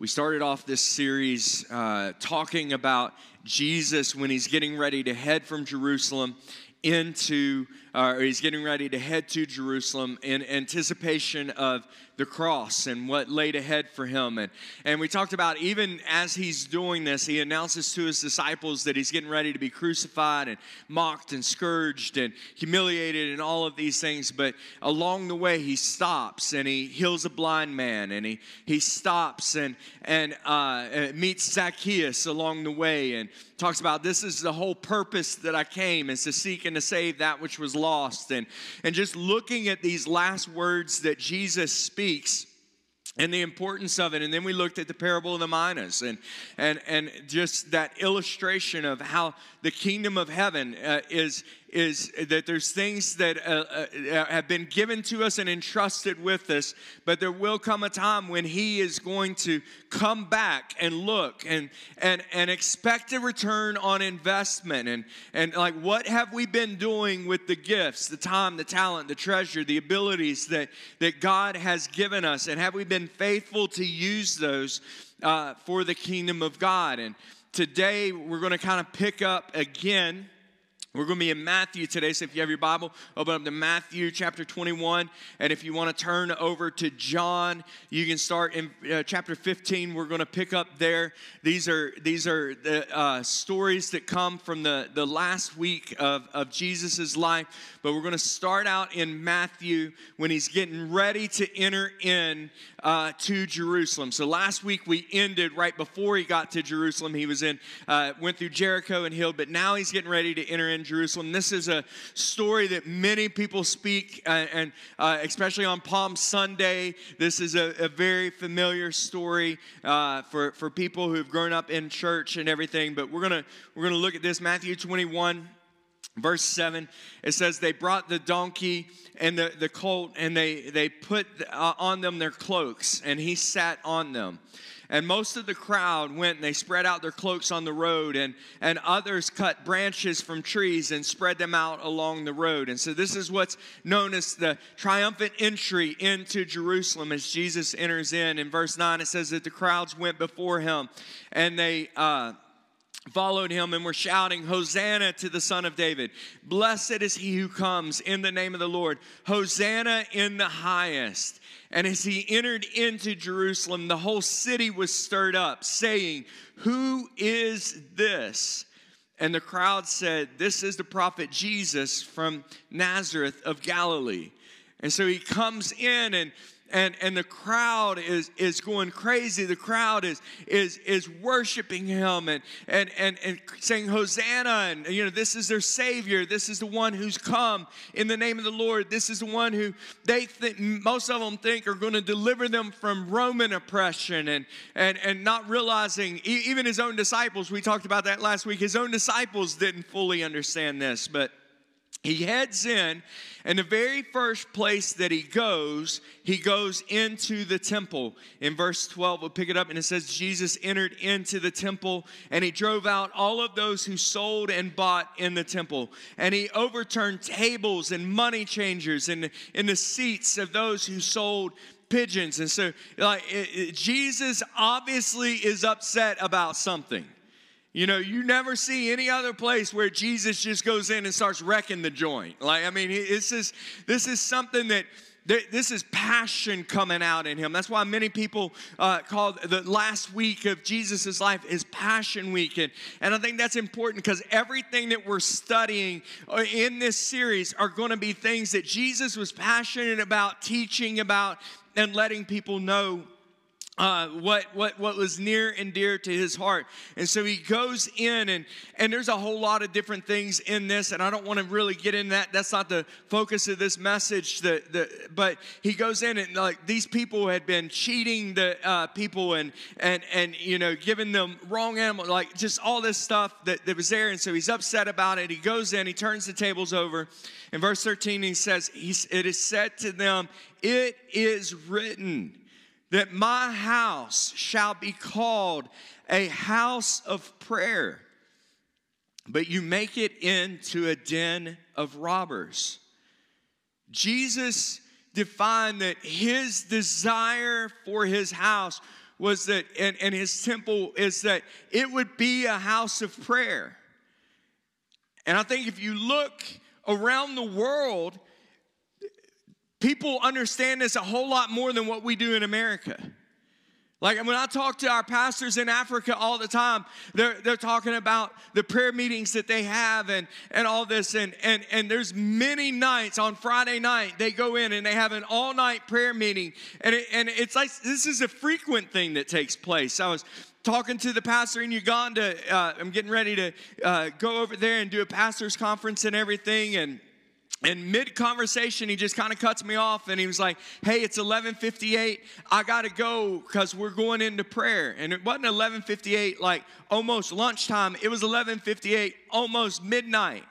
we started off this series uh, talking about Jesus when he's getting ready to head from Jerusalem into, uh, or he's getting ready to head to Jerusalem in anticipation of the cross and what laid ahead for him. And, and we talked about even as he's doing this, he announces to his disciples that he's getting ready to be crucified and mocked and scourged and humiliated and all of these things. But along the way, he stops and he heals a blind man and he, he stops and, and uh, meets Zacchaeus along the way and talks about this is the whole purpose that I came is to seek and to save that which was lost. And, and just looking at these last words that Jesus speaks and the importance of it and then we looked at the parable of the minas and and and just that illustration of how the kingdom of heaven uh, is is that there's things that uh, uh, have been given to us and entrusted with us, but there will come a time when He is going to come back and look and and and expect a return on investment and and like what have we been doing with the gifts, the time, the talent, the treasure, the abilities that that God has given us, and have we been faithful to use those uh, for the kingdom of God? And today we're going to kind of pick up again we're going to be in Matthew today, so if you have your Bible, open up to Matthew chapter 21. And if you want to turn over to John, you can start in uh, chapter 15. We're going to pick up there. These are these are the uh, stories that come from the, the last week of, of Jesus' life. But we're going to start out in Matthew when he's getting ready to enter in uh, to Jerusalem. So last week we ended right before he got to Jerusalem. He was in, uh, went through Jericho and healed, but now he's getting ready to enter in Jerusalem. This is a story that many people speak, uh, and uh, especially on Palm Sunday, this is a, a very familiar story uh, for, for people who've grown up in church and everything. But we're gonna we're gonna look at this Matthew 21 verse 7 it says they brought the donkey and the, the colt and they they put uh, on them their cloaks and he sat on them and most of the crowd went and they spread out their cloaks on the road and and others cut branches from trees and spread them out along the road. And so this is what's known as the triumphant entry into jerusalem as jesus enters in. In verse 9 it says that the crowds went before him and they uh, followed him and were shouting, Hosanna to the Son of David. Blessed is he who comes in the name of the Lord. Hosanna in the highest. And as he entered into Jerusalem, the whole city was stirred up, saying, Who is this? And the crowd said, This is the prophet Jesus from Nazareth of Galilee. And so he comes in and and and the crowd is is going crazy. The crowd is is is worshiping him and and and, and saying hosanna! And you know this is their savior. This is the one who's come in the name of the lord. This is the one who they think most of them think are going to deliver them from roman oppression and and and not realizing even his own disciples we talked about that last week his own disciples didn't fully understand this but he heads in, and the very first place that he goes, he goes into the temple. In verse 12, we'll pick it up, and it says, Jesus entered into the temple, and he drove out all of those who sold and bought in the temple. And he overturned tables and money changers in, in the seats of those who sold pigeons. And so, like, it, it, Jesus obviously is upset about something. You know, you never see any other place where Jesus just goes in and starts wrecking the joint. Like, I mean, this is this is something that this is passion coming out in him. That's why many people uh, call the last week of Jesus' life is Passion Week. And, and I think that's important because everything that we're studying uh, in this series are going to be things that Jesus was passionate about, teaching about, and letting people know uh, what, what, what was near and dear to his heart. And so he goes in, and, and there's a whole lot of different things in this, and I don't want to really get in that. That's not the focus of this message. The, the, but he goes in, and like these people had been cheating the uh, people and, and, and, you know, giving them wrong animal, like just all this stuff that, that was there. And so he's upset about it. He goes in, he turns the tables over. In verse 13, he says, It is said to them, It is written that my house shall be called a house of prayer, but you make it into a den of robbers. Jesus defined that his desire for his house was that, and, and his temple is that it would be a house of prayer. And I think if you look around the world, people understand this a whole lot more than what we do in America. Like when I talk to our pastors in Africa all the time, they're, they're talking about the prayer meetings that they have and, and all this. And, and, and there's many nights on Friday night, they go in and they have an all night prayer meeting. And, it, and it's like this is a frequent thing that takes place. I was talking to the pastor in Uganda. Uh, I'm getting ready to uh, go over there and do a pastor's conference and everything. And and mid conversation he just kind of cuts me off and he was like hey it's 1158 i gotta go because we're going into prayer. And it wasn't 1158 like almost lunchtime. It was 1158 almost midnight.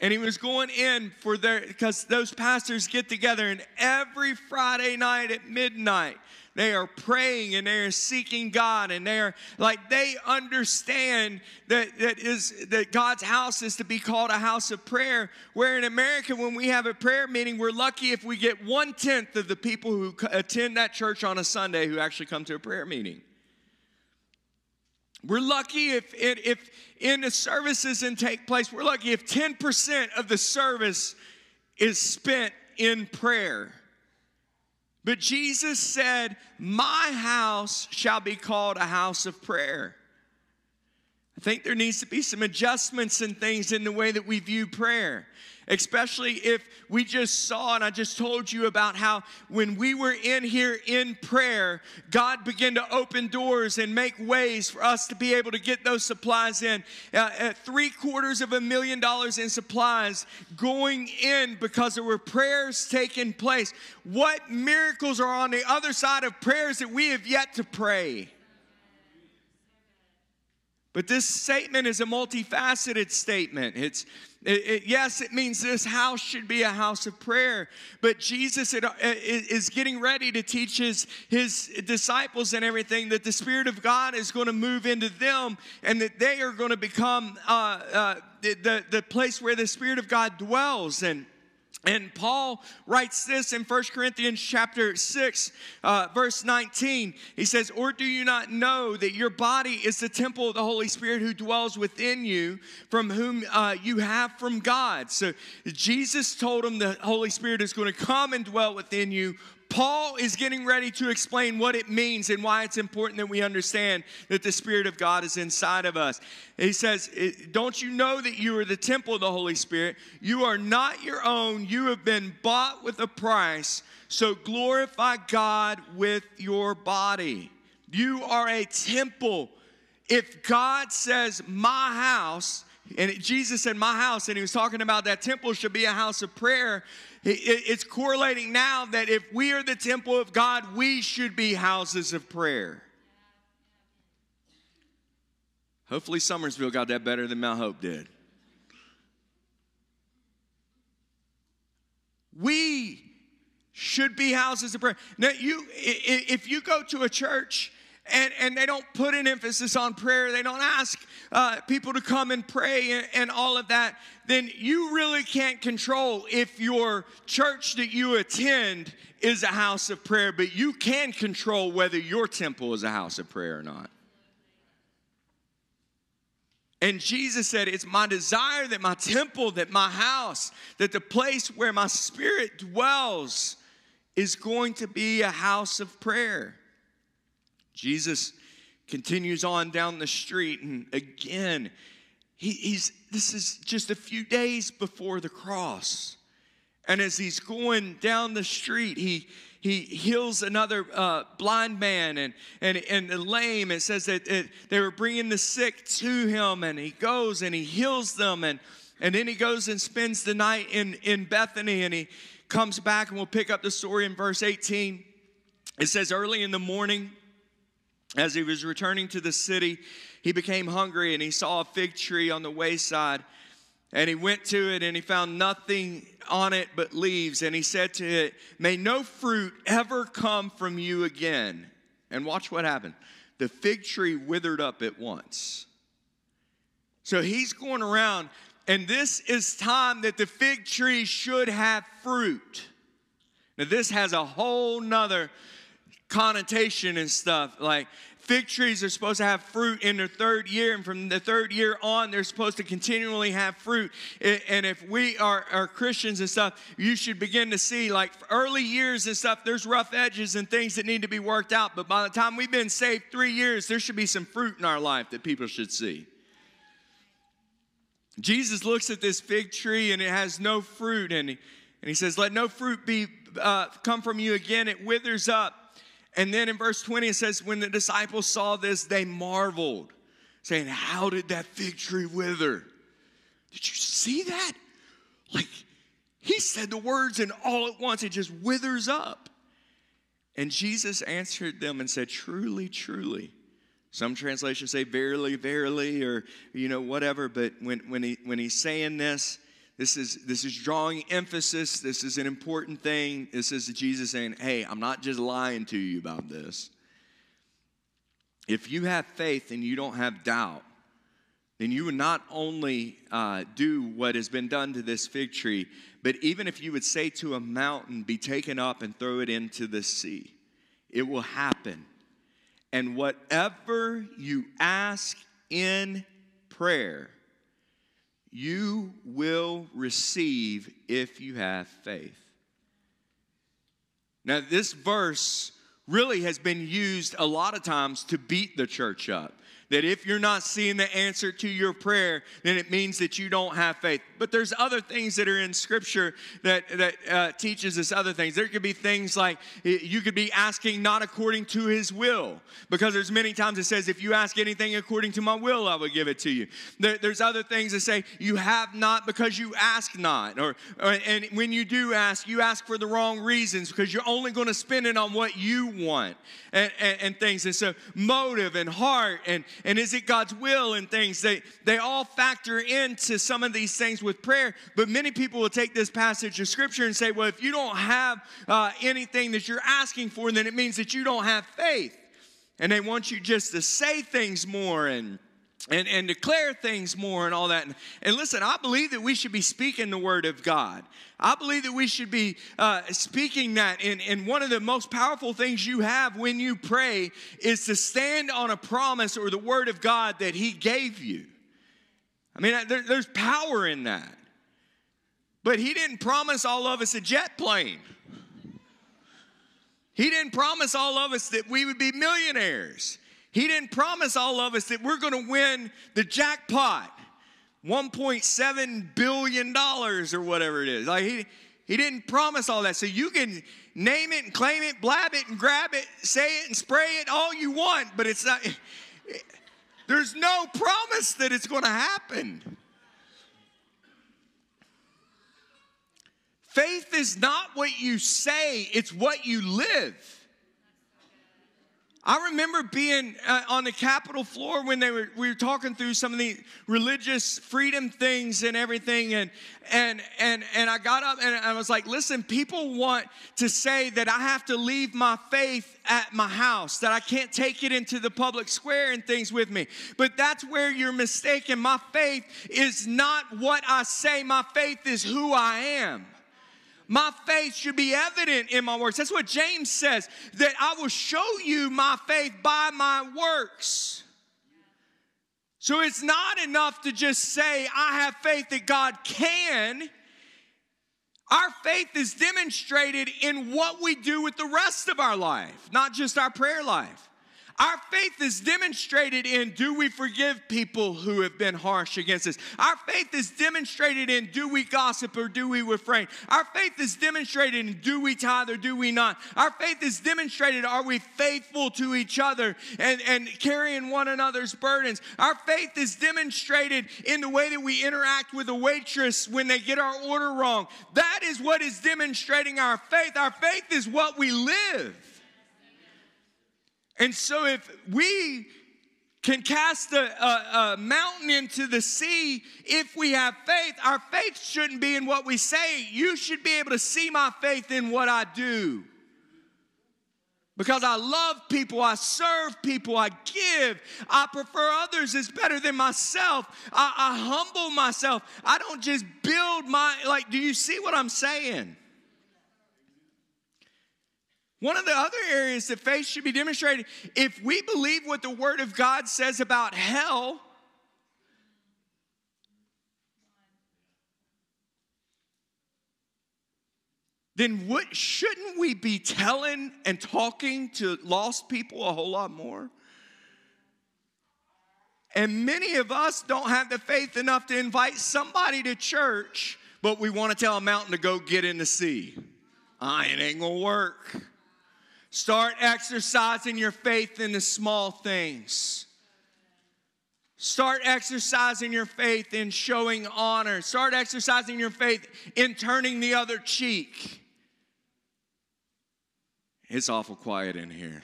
And he was going in for their because those pastors get together and every friday night at midnight they are praying and they are seeking God and they are like they understand that that is that God's house is to be called a house of prayer. Where in America, when we have a prayer meeting, we're lucky if we get one tenth of the people who attend that church on a Sunday who actually come to a prayer meeting. We're lucky if, if in the services and take place, we're lucky if 10% of the service is spent in prayer. But Jesus said, My house shall be called a house of prayer. I think there needs to be some adjustments and things in the way that we view prayer especially if we just saw, and I just told you about how when we were in here in prayer, God began to open doors and make ways for us to be able to get those supplies in. Uh, at three quarters of a million dollars in supplies going in because there were prayers taking place. What miracles are on the other side of prayers that we have yet to pray? But this statement is a multifaceted statement. It's it, it, yes, it means this house should be a house of prayer. But Jesus it, is getting ready to teach his, his disciples and everything that the Spirit of God is going to move into them and that they are going to become uh, uh, the, the place where the Spirit of God dwells. And and Paul writes this in 1 Corinthians chapter 6, uh, verse 19. He says, Or do you not know that your body is the temple of the Holy Spirit who dwells within you, from whom uh, you have from God? So Jesus told him the Holy Spirit is going to come and dwell within you Paul is getting ready to explain what it means and why it's important that we understand that the Spirit of God is inside of us. He says, eh, Don't you know that you are the temple of the Holy Spirit? You are not your own, you have been bought with a price. So glorify God with your body. You are a temple. If God says, My house, and Jesus said, My house, and he was talking about that temple should be a house of prayer it's correlating now that if we are the temple of God, we should be houses of prayer. Hopefully, Summersville got that better than Mount Hope did. We should be houses of prayer. Now, you, if you go to a church and, and they don't put an emphasis on prayer, they don't ask uh, people to come and pray and, and all of that, then you really can't control if your church that you attend is a house of prayer, but you can control whether your temple is a house of prayer or not. And Jesus said, It's my desire that my temple, that my house, that the place where my spirit dwells is going to be a house of prayer. Jesus continues on down the street, and again, he, he's this is just a few days before the cross. And as he's going down the street, he he heals another uh, blind man and, and, and lame. It says that it, they were bringing the sick to him, and he goes and he heals them. And, and then he goes and spends the night in, in Bethany, and he comes back, and we'll pick up the story in verse 18. It says, Early in the morning, as he was returning to the city, he became hungry and he saw a fig tree on the wayside. And he went to it and he found nothing on it but leaves. And he said to it, May no fruit ever come from you again. And watch what happened. The fig tree withered up at once. So he's going around, and this is time that the fig tree should have fruit. Now, this has a whole nother connotation and stuff. Like, Fig trees are supposed to have fruit in their third year, and from the third year on, they're supposed to continually have fruit. And if we are, are Christians and stuff, you should begin to see, like early years and stuff, there's rough edges and things that need to be worked out. But by the time we've been saved three years, there should be some fruit in our life that people should see. Jesus looks at this fig tree and it has no fruit, and he, and he says, Let no fruit be uh, come from you again, it withers up. And then in verse 20, it says, When the disciples saw this, they marveled, saying, How did that fig tree wither? Did you see that? Like, he said the words, and all at once it just withers up. And Jesus answered them and said, Truly, truly. Some translations say verily, verily, or you know, whatever, but when, when, he, when he's saying this, this is, this is drawing emphasis. This is an important thing. This is Jesus saying, Hey, I'm not just lying to you about this. If you have faith and you don't have doubt, then you would not only uh, do what has been done to this fig tree, but even if you would say to a mountain, Be taken up and throw it into the sea, it will happen. And whatever you ask in prayer, you will receive if you have faith. Now, this verse really has been used a lot of times to beat the church up that if you're not seeing the answer to your prayer, then it means that you don't have faith. But there's other things that are in Scripture that that uh, teaches us other things. There could be things like you could be asking not according to His will, because there's many times it says, "If you ask anything according to My will, I will give it to you." There, there's other things that say, "You have not because you ask not," or, or and when you do ask, you ask for the wrong reasons because you're only going to spend it on what you want and, and, and things. And so, motive and heart and and is it God's will and things. They, they all factor into some of these things with prayer, but many people will take this passage of scripture and say, well, if you don't have uh, anything that you're asking for, then it means that you don't have faith. And they want you just to say things more and and, and declare things more and all that. And, and, listen, I believe that we should be speaking the word of God. I believe that we should be uh, speaking that. And, and one of the most powerful things you have when you pray is to stand on a promise or the word of God that He gave you. I mean, there, there's power in that. But He didn't promise all of us a jet plane. He didn't promise all of us that we would be millionaires. He didn't promise all of us that we're going to win the jackpot, $1.7 billion or whatever it is. Like he, he didn't promise all that. So you can name it and claim it, blab it and grab it, say it and spray it all you want, but it's not, there's no promise that it's going to happen. Faith is not what you say, it's what you live. I remember being uh, on the Capitol floor when they were we were talking through some of the religious freedom things and everything, and and and and I got up and I was like, "Listen, people want to say that I have to leave my faith at my house, that I can't take it into the public square and things with me." But that's where you're mistaken. My faith is not what I say. My faith is who I am. My faith should be evident in my works. That's what James says, that I will show you my faith by my works. So it's not enough to just say, I have faith that God can. Our faith is demonstrated in what we do with the rest of our life, not just our prayer life. Our faith is demonstrated in do we forgive people who have been harsh against us? Our faith is demonstrated in do we gossip or do we refrain? Our faith is demonstrated in do we tithe or do we not? Our faith is demonstrated are we faithful to each other and, and carrying one another's burdens? Our faith is demonstrated in the way that we interact with a waitress when they get our order wrong. That is what is demonstrating our faith. Our faith is what we live. And so, if we can cast a, a, a, mountain into the sea if we have faith, our faith shouldn't be in what we say. You should be able to see my faith in what I do. Because I love people, I serve people, I give, I prefer others is better than myself. I, I humble myself. I don't just build my, like, do you see what I'm saying? One of the other areas that faith should be demonstrated, if we believe what the Word of God says about hell, then what shouldn't we be telling and talking to lost people a whole lot more? And many of us don't have the faith enough to invite somebody to church, but we want to tell a mountain to go get in the sea. It ain't gonna work. Start exercising your faith in the small things. Start exercising your faith in showing honor. Start exercising your faith in turning the other cheek. It's awful quiet in here.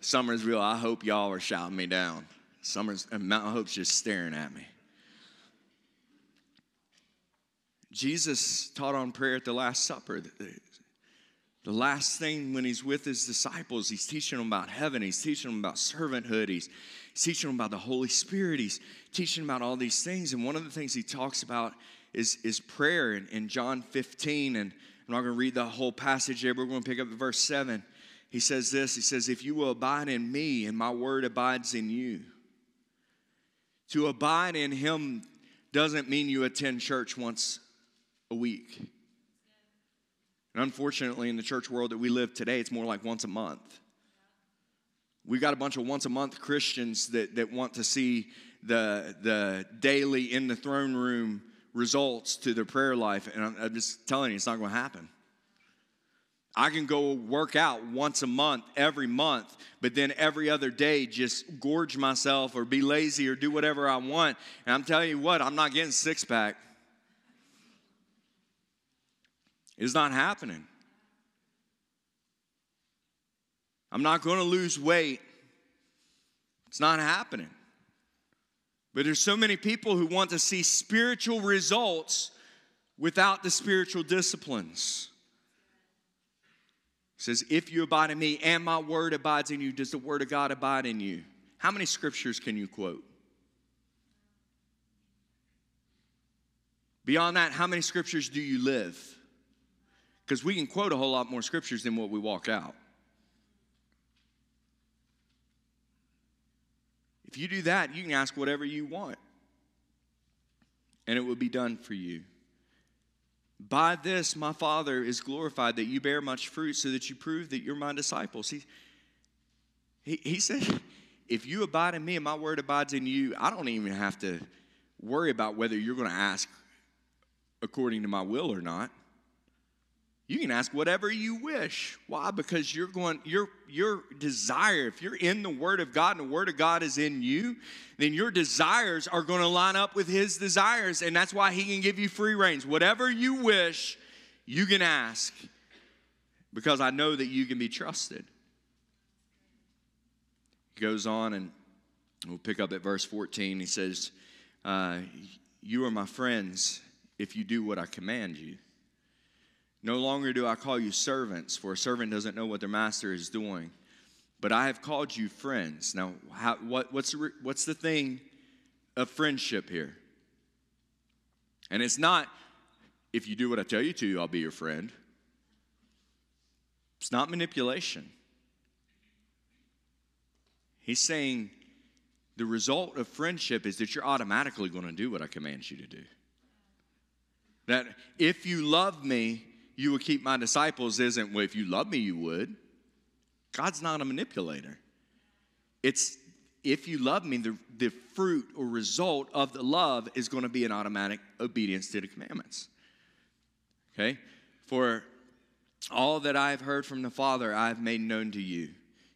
Summersville, I hope y'all are shouting me down. Summers and Mount Hope's just staring at me. Jesus taught on prayer at the Last Supper. The last thing when he's with his disciples, he's teaching them about heaven, he's teaching them about servanthood, he's, teaching them about the Holy Spirit, he's teaching them about all these things. And one of the things he talks about is, is prayer in, in John 15. And I'm not going to read the whole passage there, but we're going to pick up at verse 7. He says this He says, If you will abide in me and my word abides in you. To abide in him doesn't mean you attend church once a week. And unfortunately, in the church world that we live today, it's more like once a month. We've got a bunch of once a month Christians that, that want to see the, the daily in the throne room results to their prayer life. And I'm, I'm just telling you, it's not going to happen. I can go work out once a month, every month, but then every other day just gorge myself or be lazy or do whatever I want. And I'm telling you what, I'm not getting six pack. It's not happening. I'm not going to lose weight. It's not happening. But there's so many people who want to see spiritual results without the spiritual disciplines. It says, If you abide in me and my word abides in you, does the word of God abide in you? How many scriptures can you quote? Beyond that, how many scriptures do you live? Because we can quote a whole lot more scriptures than what we walk out. If you do that, you can ask whatever you want, and it will be done for you. By this, my Father is glorified that you bear much fruit, so that you prove that you're my disciples. He, he, he said, If you abide in me and my word abides in you, I don't even have to worry about whether you're going to ask according to my will or not. You can ask whatever you wish. Why? Because you're going, your, your desire, if you're in the Word of God and the Word of God is in you, then your desires are going to line up with His desires. And that's why He can give you free reigns Whatever you wish, you can ask. Because I know that you can be trusted. He goes on and we'll pick up at verse 14. He says, uh, You are my friends if you do what I command you. No longer do I call you servants, for a servant doesn't know what their master is doing. But I have called you friends. Now, how, what, what's, what's the thing of friendship here? And it's not, if you do what I tell you to, I'll be your friend. It's not manipulation. He's saying the result of friendship is that you're automatically going to do what I command you to do. That if you love me, you would keep my disciples isn't, well, if you love me, you would. God's not a manipulator. it's if you love me, the, the fruit or result of the love is going to be an automatic obedience to the commandments. Okay? For all that I have heard from the Father, I have made known to you.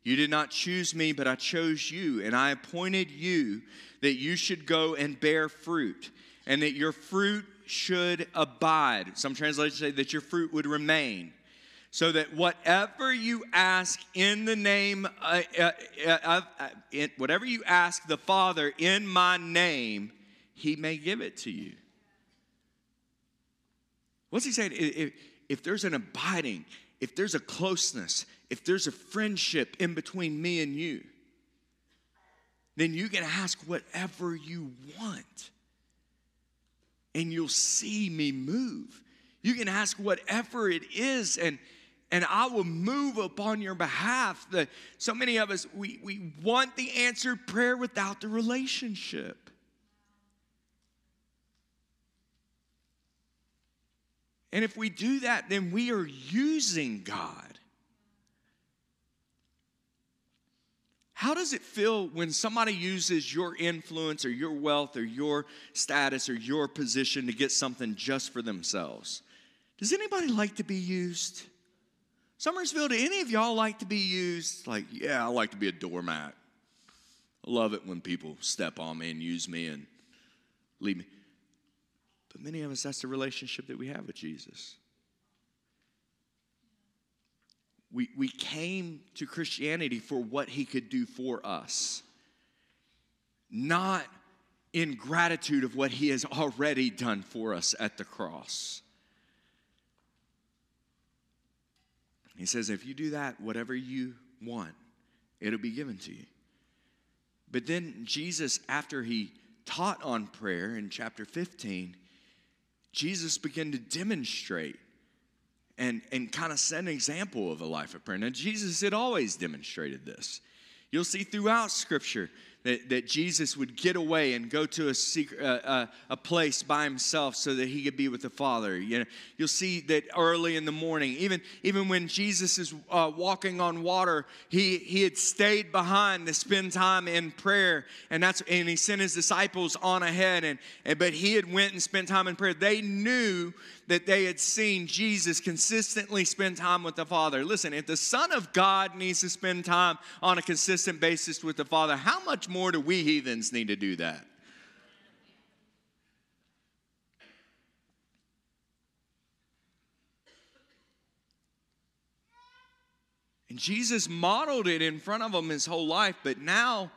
You did not choose me, but I chose you, and I appointed you that you should go and bear fruit, and that your fruit should abide. Some translations say that your fruit would remain so that whatever you ask in the name, uh, uh, uh, whatever you ask the Father in my name, he may give it to you. What's he saying? If, if there's an abiding, if there's a closeness, if there's a friendship in between me and you, then you can ask whatever you want and you'll see me move. You can ask whatever it is and and I will move upon your behalf. The, so many of us, we, we want the answered prayer without the relationship. And if we do that, then we are using God. How does it feel when somebody uses your influence or your wealth or your status or your position to get something just for themselves? Does anybody like to be used? Summersville, do any of y'all like to be used? Like, yeah, I like to be a doormat. I love it when people step on me and use me and leave me. But many of us, that's the relationship that we have with Jesus. We, we came to Christianity for what he could do for us, not in gratitude of what he has already done for us at the cross. He says, if you do that, whatever you want, it'll be given to you. But then Jesus, after he taught on prayer in chapter 15, Jesus began to demonstrate and, and kind of set an example of a life of prayer. Now, Jesus had always demonstrated this. You'll see throughout Scripture that, that Jesus would get away and go to a, secret, uh, uh, a place by himself so that he could be with the Father. You know, you'll see that early in the morning, even, even when Jesus is uh, walking on water, he, he had stayed behind to spend time in prayer, and that's and he sent his disciples on ahead. And, and but he had went and spent time in prayer. They knew that they had seen Jesus consistently spend time with the Father. Listen, if the Son of God needs to spend time on a consistent basis with the Father, how much more do we heathens need to do that? And Jesus modeled it in front of them his whole life, but now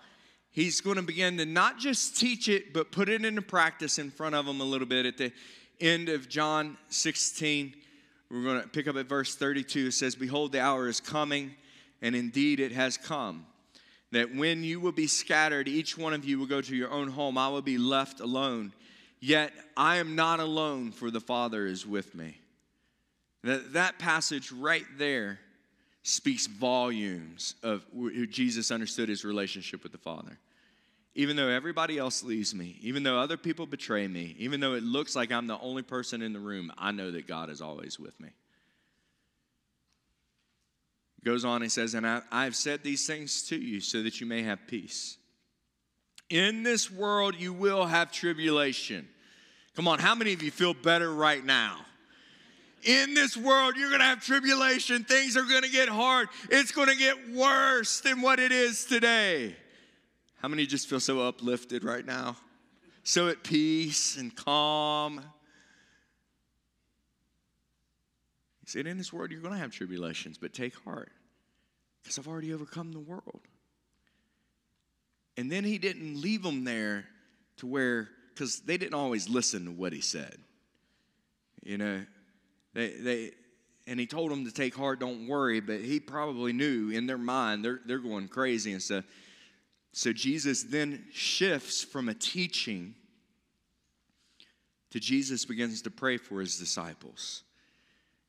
he's going to begin to not just teach it, but put it into practice in front of them a little bit. At the end of John 16, we're going to pick up at verse 32. It says, Behold, the hour is coming, and indeed it has come, that when you will be scattered, each one of you will go to your own home. I will be left alone. Yet I am not alone, for the Father is with me. That, that passage right there speaks volumes of who Jesus understood his relationship with the Father even though everybody else leaves me, even though other people betray me, even though it looks like I'm the only person in the room, I know that God is always with me. Goes on, he says, And I, have said these things to you so that you may have peace. In this world, you will have tribulation. Come on, how many of you feel better right now? in this world, you're going to have tribulation. Things are going to get hard. It's going to get worse than what it is today. How many just feel so uplifted right now? So at peace and calm. He said, In this world, you're going to have tribulations, but take heart because I've already overcome the world. And then he didn't leave them there to where, because they didn't always listen to what he said. You know, they, they, and he told them to take heart, don't worry, but he probably knew in their mind they're, they're going crazy and stuff. So Jesus then shifts from a teaching to Jesus begins to pray for his disciples.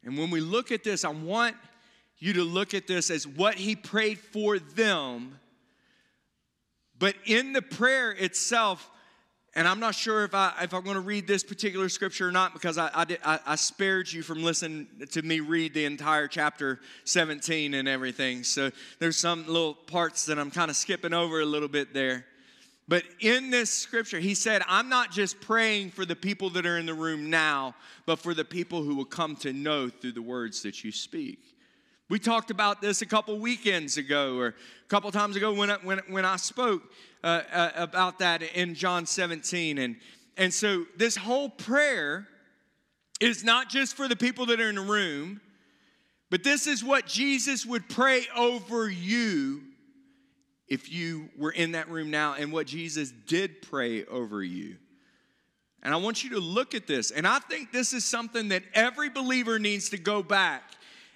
And when we look at this, I want you to look at this as what he prayed for them. But in the prayer itself, and I'm not sure if, I, if I'm going to read this particular scripture or not because I, I, did, I, I spared you from listening to me read the entire chapter 17 and everything. So there's some little parts that I'm kind of skipping over a little bit there. But in this scripture, he said, I'm not just praying for the people that are in the room now, but for the people who will come to know through the words that you speak. We talked about this a couple weekends ago or a couple times ago when I, when, when I spoke uh, uh, about that in John 17. And, and so this whole prayer is not just for the people that are in the room, but this is what Jesus would pray over you if you were in that room now and what Jesus did pray over you. And I want you to look at this. And I think this is something that every believer needs to go back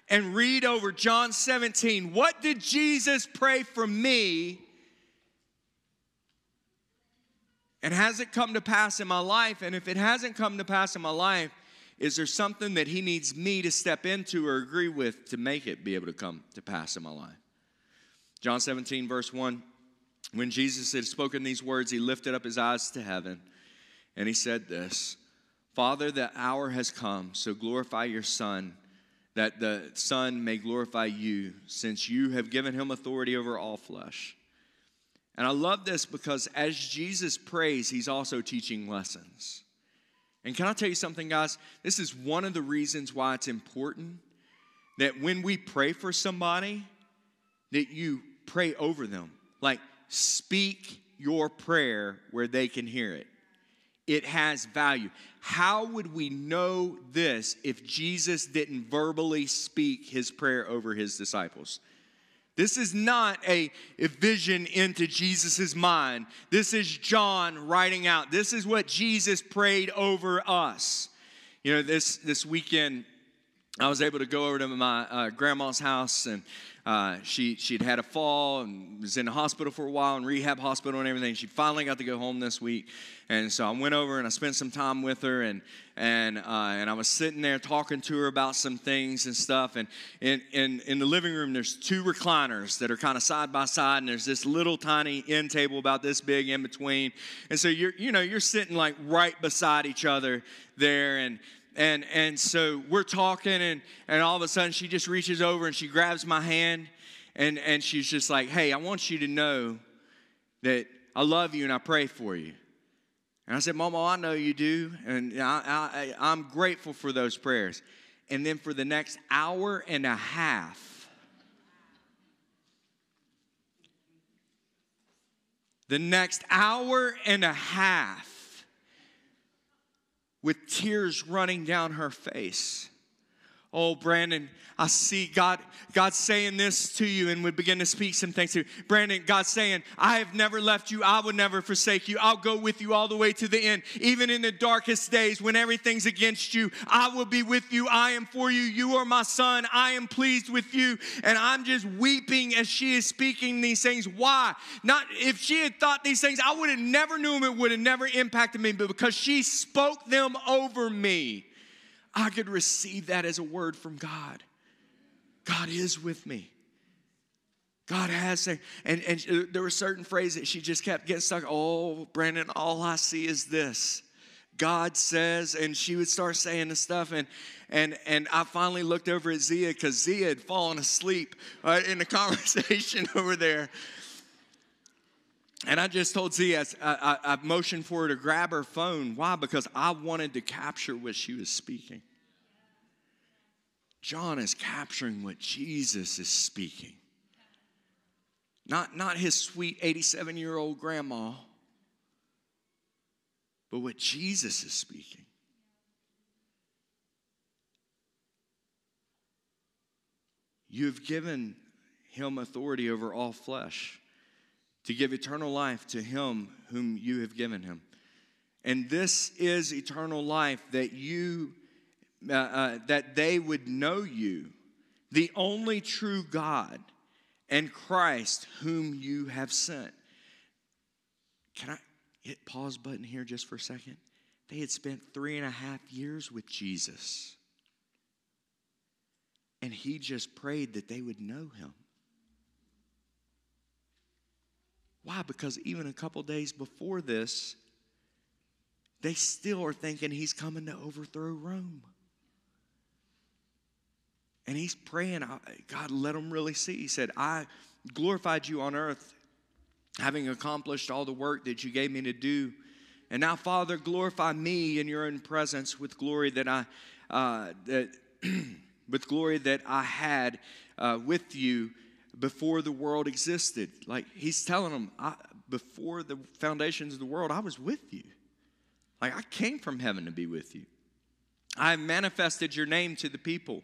and read over John 17. What did Jesus pray for me? And has it come to pass in my life? And if it hasn't come to pass in my life, is there something that he needs me to step into or agree with to make it be able to come to pass in my life? John 17, verse 1 When Jesus had spoken these words, he lifted up his eyes to heaven and he said this Father, the hour has come, so glorify your Son, that the Son may glorify you, since you have given him authority over all flesh. And I love this because as Jesus prays, he's also teaching lessons. And can I tell you something, guys? This is one of the reasons why it's important that when we pray for somebody, that you pray over them. Like, speak your prayer where they can hear it. It has value. How would we know this if Jesus didn't verbally speak his prayer over his disciples? This is not a, a vision into Jesus' mind. This is John writing out. This is what Jesus prayed over us. You know, this, this weekend, I was able to go over to my uh, grandma's house and uh, she, she'd had a fall and was in the hospital for a while, in rehab hospital and everything. She finally got to go home this week. And so I went over and I spent some time with her, and, and, uh, and I was sitting there talking to her about some things and stuff. And in, in, in the living room, there's two recliners that are kind of side by side, and there's this little tiny end table about this big in between. And so you're, you know, you're sitting like right beside each other there. And, and and so we're talking and and all of a sudden she just reaches over and she grabs my hand and and she's just like hey i want you to know that i love you and i pray for you. And i said mama i know you do and I, I i'm grateful for those prayers. And then for the next hour and a half the next hour and a half with tears running down her face. Oh, Brandon, I see God, God saying this to you and we begin to speak some things to you. Brandon, God's saying, I have never left you. I will never forsake you. I'll go with you all the way to the end. Even in the darkest days when everything's against you, I will be with you. I am for you. You are my son. I am pleased with you. And I'm just weeping as she is speaking these things. Why? Not if she had thought these things, I would have never knew them. It would have never impacted me, but because she spoke them over me. I could receive that as a word from God. God is with me. God has, and, and there were certain phrases that she just kept getting stuck. Oh, Brandon, all I see is this. God says, and she would start saying this stuff, and and and I finally looked over at Zia because Zia had fallen asleep in the conversation over there. And I just told Zia, I, I, I motioned for her to grab her phone. Why? Because I wanted to capture what she was speaking. John is capturing what Jesus is speaking. Not, not his sweet 87 year old grandma, but what Jesus is speaking. You have given him authority over all flesh to give eternal life to him whom you have given him. And this is eternal life that you uh, uh, that they would know you, the only true God, and Christ whom you have sent. Can I hit pause button here just for a second? They had spent three and a half years with Jesus. And he just prayed that they would know him. Why? Because even a couple days before this, they still are thinking he's coming to overthrow Rome. And he's praying, God, let them really see. He said, I glorified you on earth, having accomplished all the work that you gave me to do. And now, Father, glorify me in your own presence with glory that I, uh, that, with glory that I had uh, with you before the world existed. Like he's telling them, I, before the foundations of the world, I was with you. Like I came from heaven to be with you. I manifested your name to the people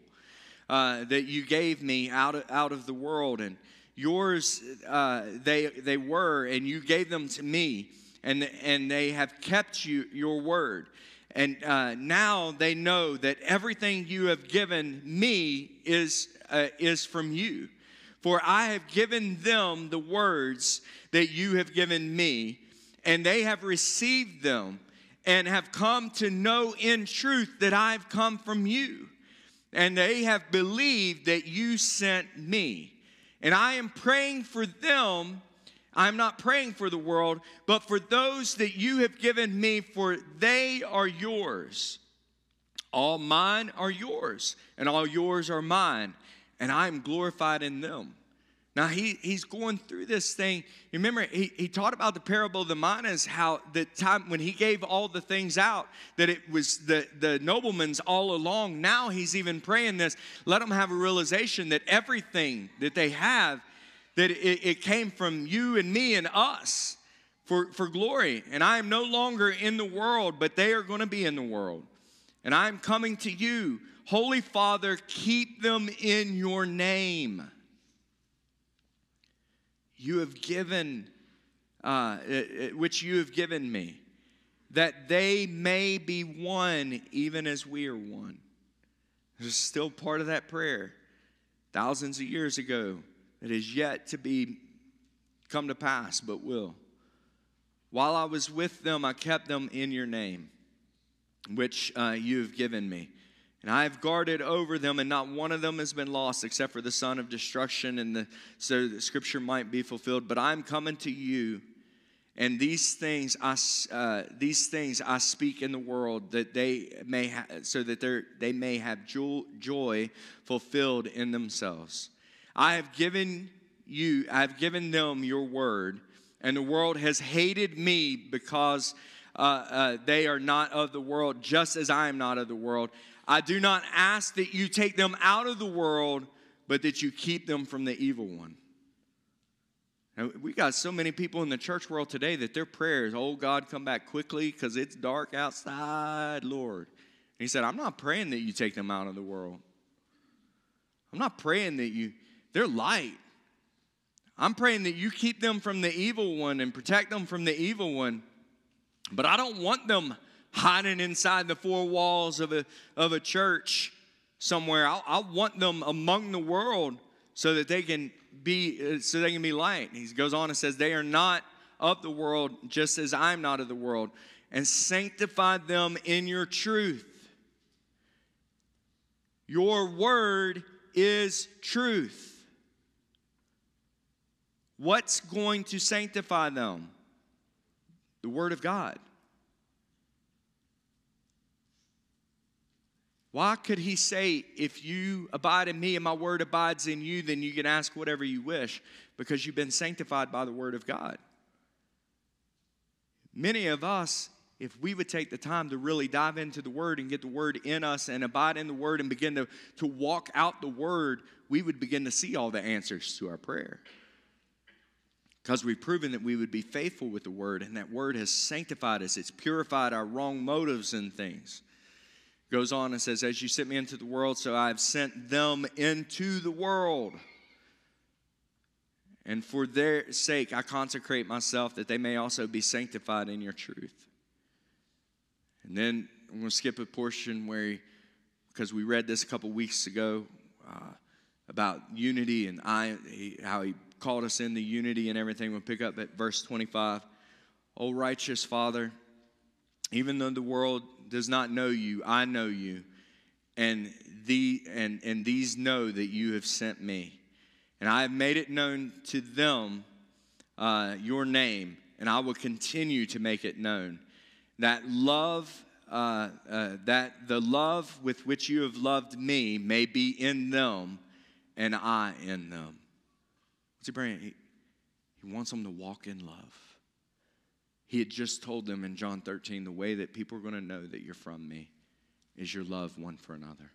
uh, that you gave me out of, out of the world, and yours uh, they they were, and you gave them to me, and and they have kept you your word. And uh, now they know that everything you have given me is, uh, is from you. For I have given them the words that you have given me, and they have received them and have come to know in truth that I've come from you. And they have believed that you sent me. And I am praying for them. I'm not praying for the world, but for those that you have given me, for they are yours. All mine are yours, and all yours are mine and I'm glorified in them. Now he, he's going through this thing. You remember he, he taught about the parable of the minas, how the time when he gave all the things out, that it was the, the noblemen's all along. Now he's even praying this. Let them have a realization that everything that they have, that it, it came from you and me and us for, for glory. And I am no longer in the world, but they are going to be in the world. And I'm coming to you Holy Father, keep them in your name. You have given, uh, which you have given me, that they may be one even as we are one. This is still part of that prayer thousands of years ago that is yet to be come to pass, but will. While I was with them, I kept them in your name, which uh, you have given me. And I have guarded over them, and not one of them has been lost except for the son of destruction, and the, so the scripture might be fulfilled. But I'm coming to you, and these things I, uh, these things I speak in the world that they may ha- so that they may have joy, joy fulfilled in themselves. I have given you, I have given them your word, and the world has hated me because uh, uh, they are not of the world, just as I am not of the world. I do not ask that you take them out of the world, but that you keep them from the evil one. We got so many people in the church world today that their prayers, oh God, come back quickly because it's dark outside, Lord. And he said, I'm not praying that you take them out of the world. I'm not praying that you, they're light. I'm praying that you keep them from the evil one and protect them from the evil one. But I don't want them hiding inside the four walls of a, of a church somewhere. I, I want them among the world so that they can be uh, so they can be light. He goes on and says, They are not of the world, just as I'm not of the world, and sanctify them in your truth. Your word is truth. What's going to sanctify them? The word of God. Why could he say, If you abide in me and my word abides in you, then you can ask whatever you wish? Because you've been sanctified by the word of God. Many of us, if we would take the time to really dive into the word and get the word in us and abide in the word and begin to, to walk out the word, we would begin to see all the answers to our prayer. Because we've proven that we would be faithful with the word, and that word has sanctified us, it's purified our wrong motives and things goes on and says, As you sent me into the world, so I have sent them into the world. And for their sake, I consecrate myself that they may also be sanctified in your truth. And then I'm going to skip a portion where, because we read this a couple weeks ago uh, about unity and I, he, how he called us into unity and everything. We'll pick up at verse 25. O righteous Father, even though the world does not know you, I know you, and, the, and, and these know that you have sent me. And I have made it known to them uh, your name, and I will continue to make it known, that love, uh, uh, that the love with which you have loved me may be in them and I in them. What's he praying? He, he wants them to walk in love. He had just told them in John 13 the way that people are going to know that you're from me is your love one for another.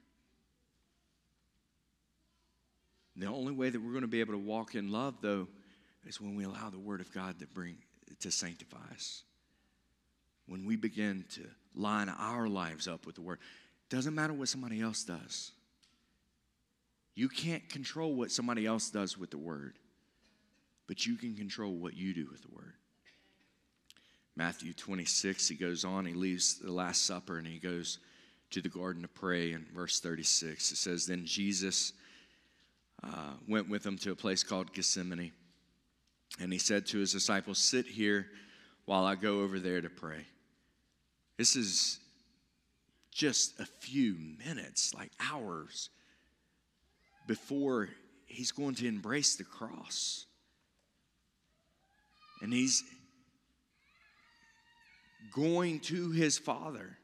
The only way that we're going to be able to walk in love, though, is when we allow the Word of God to bring to sanctify us. When we begin to line our lives up with the Word, doesn't matter what somebody else does. You can't control what somebody else does with the Word, but you can control what you do with the Word. Matthew 26, he goes on, he leaves the Last Supper and he goes to the garden to pray. In verse 36, it says, Then Jesus uh, went with them to a place called Gethsemane. And he said to his disciples, Sit here while I go over there to pray. This is just a few minutes, like hours, before he's going to embrace the cross. And he's going to his Father.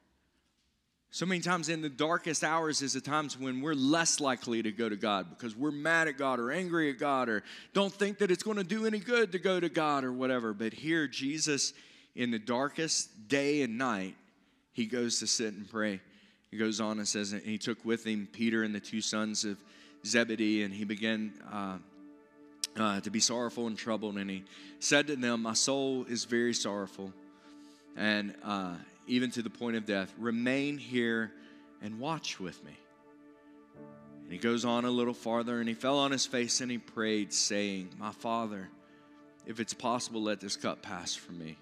So many times in the darkest hours is the times when we're less likely to go to God because we're mad at God or angry at God or don't think that it's going to do any good to go to God or whatever. But here, Jesus, in the darkest day and night, he goes to sit and pray. He goes on and says, and he took with him Peter and the two sons of Zebedee, and he began uh, uh, to be sorrowful and troubled. And he said to them, My soul is very sorrowful. And uh, even to the point of death. Remain here and watch with me. And he goes on a little farther and he fell on his face and he prayed, saying, My Father, if it's possible, let this cup pass from me.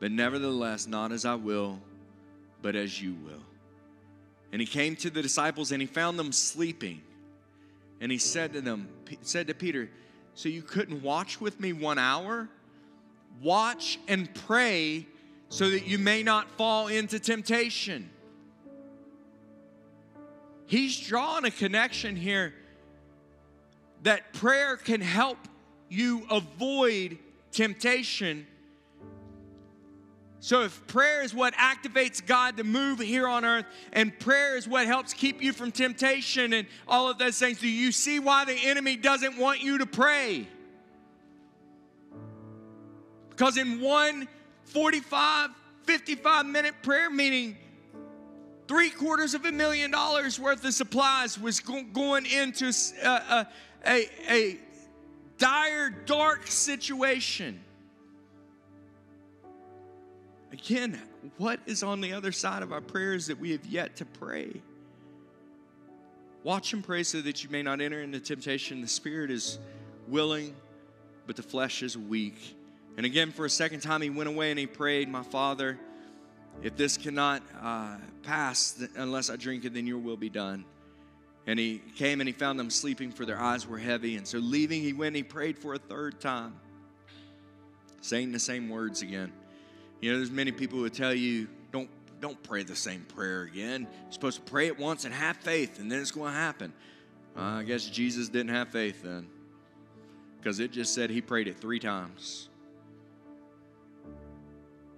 But nevertheless, not as I will, but as you will. And he came to the disciples and he found them sleeping. And he said to them, said to Peter, So you couldn't watch with me one hour? Watch and pray so that you may not fall into temptation. He's drawing a connection here that prayer can help you avoid temptation. So, if prayer is what activates God to move here on earth, and prayer is what helps keep you from temptation and all of those things, do you see why the enemy doesn't want you to pray? Because in one 45, 55 minute prayer meeting, three quarters of a million dollars worth of supplies was go- going into a, uh, a, a, a dire, dark situation. Again, what is on the other side of our prayers that we have yet to pray? Watch and pray so that you may not enter into temptation. The spirit is willing, but the flesh is weak. And again, for a second time, he went away and he prayed, My Father, if this cannot uh, pass unless I drink it, then your will be done. And he came and he found them sleeping, for their eyes were heavy. And so, leaving, he went and he prayed for a third time, saying the same words again. You know, there's many people who tell you, don't, don't pray the same prayer again. You're supposed to pray it once and have faith, and then it's going to happen. Uh, I guess Jesus didn't have faith then, because it just said he prayed it three times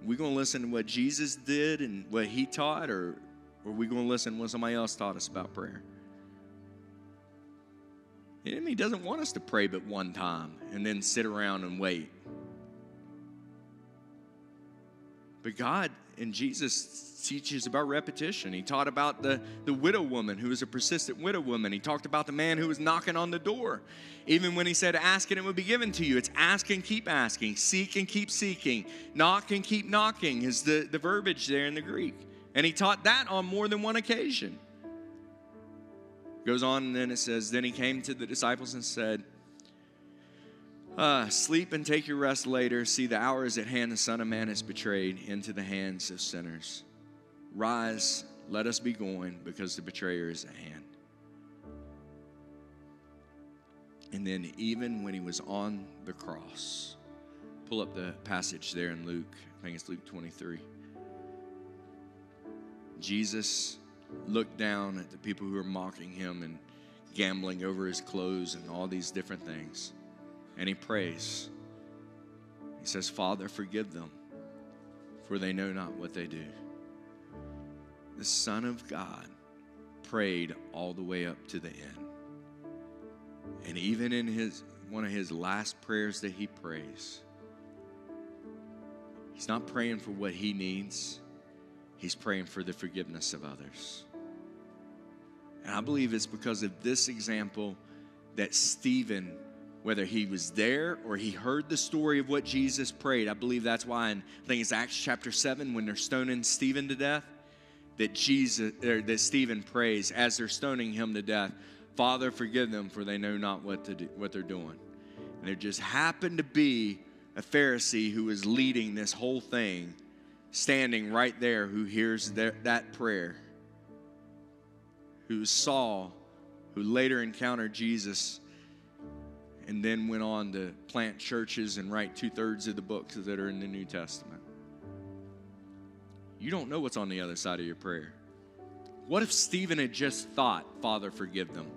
we going to listen to what Jesus did and what he taught, or, or are we going to listen to what somebody else taught us about prayer? The enemy doesn't want us to pray but one time and then sit around and wait. But God and Jesus teaches about repetition. He taught about the, the widow woman who was a persistent widow woman. He talked about the man who was knocking on the door. Even when he said, Ask and it will be given to you, it's ask and keep asking, seek and keep seeking, knock and keep knocking is the, the verbiage there in the Greek. And he taught that on more than one occasion. Goes on and then it says, Then he came to the disciples and said, uh, sleep and take your rest later. See, the hour is at hand. The Son of Man is betrayed into the hands of sinners. Rise, let us be going, because the betrayer is at hand. And then, even when he was on the cross, pull up the passage there in Luke, I think it's Luke 23. Jesus looked down at the people who were mocking him and gambling over his clothes and all these different things and he prays. He says, Father, forgive them, for they know not what they do. The Son of God prayed all the way up to the end. And even in his one of his last prayers that he prays, he's not praying for what he needs. He's praying for the forgiveness of others. And I believe it's because of this example that Stephen, whether he was there or he heard the story of what Jesus prayed, I believe that's why in I think it's Acts chapter 7 when they're stoning Stephen to death, that Jesus or that Stephen prays as they're stoning him to death, Father, forgive them, for they know not what to do, what they're doing. And there just happened to be a Pharisee who was leading this whole thing standing right there who hears that prayer, who Saul, who later encountered Jesus and then went on to plant churches and write two thirds of the books that are in the New Testament. You don't know what's on the other side of your prayer. What if Stephen had just thought, Father, forgive them?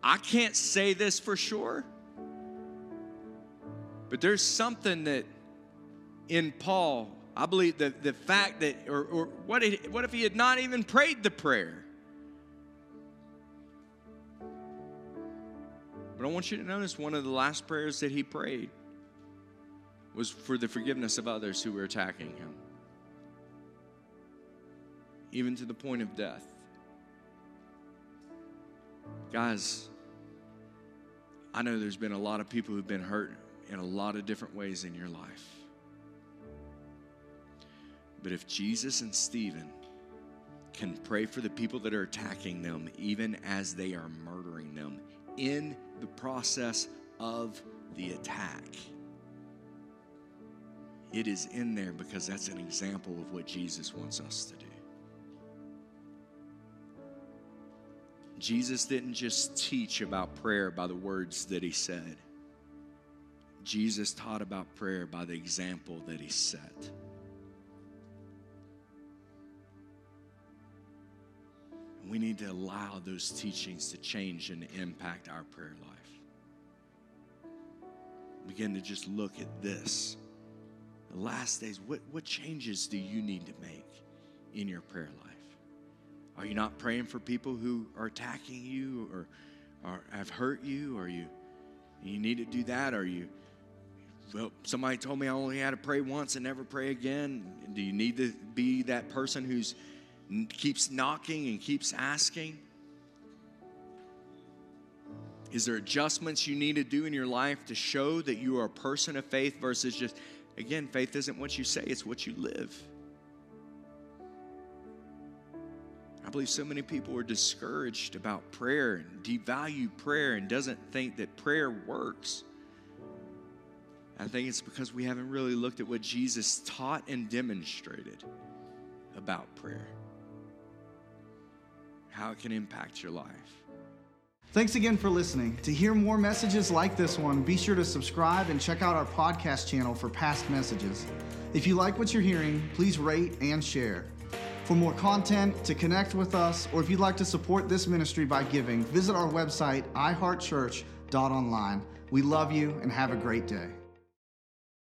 I can't say this for sure, but there's something that in Paul, I believe that the fact that, or, or what, it, what if he had not even prayed the prayer? But I want you to notice one of the last prayers that he prayed was for the forgiveness of others who were attacking him, even to the point of death. Guys, I know there's been a lot of people who've been hurt in a lot of different ways in your life. But if Jesus and Stephen can pray for the people that are attacking them, even as they are murdering them, in the process of the attack, it is in there because that's an example of what Jesus wants us to do. Jesus didn't just teach about prayer by the words that he said. Jesus taught about prayer by the example that he set. We need to allow those teachings to change and impact our prayer life. Begin to just look at this. The last days, what, what changes do you need to make in your prayer life? Are you not praying for people who are attacking you or, or have hurt you? Or you you need to do that? Are you well, somebody told me I only had to pray once and never pray again. Do you need to be that person who's keeps knocking and keeps asking? Is there adjustments you need to do in your life to show that you are a person of faith versus just, again, faith isn't what you say, it's what you live. I believe so many people are discouraged about prayer and devalue prayer and doesn't think that prayer works. I think it's because we haven't really looked at what Jesus taught and demonstrated about prayer how it can impact your life. Thanks again for listening. To hear more messages like this one, be sure to subscribe and check out our podcast channel for past messages. If you like what you're hearing, please rate and share. For more content, to connect with us, or if you'd like to support this ministry by giving, visit our website, iheartchurch.online. We love you and have a great day.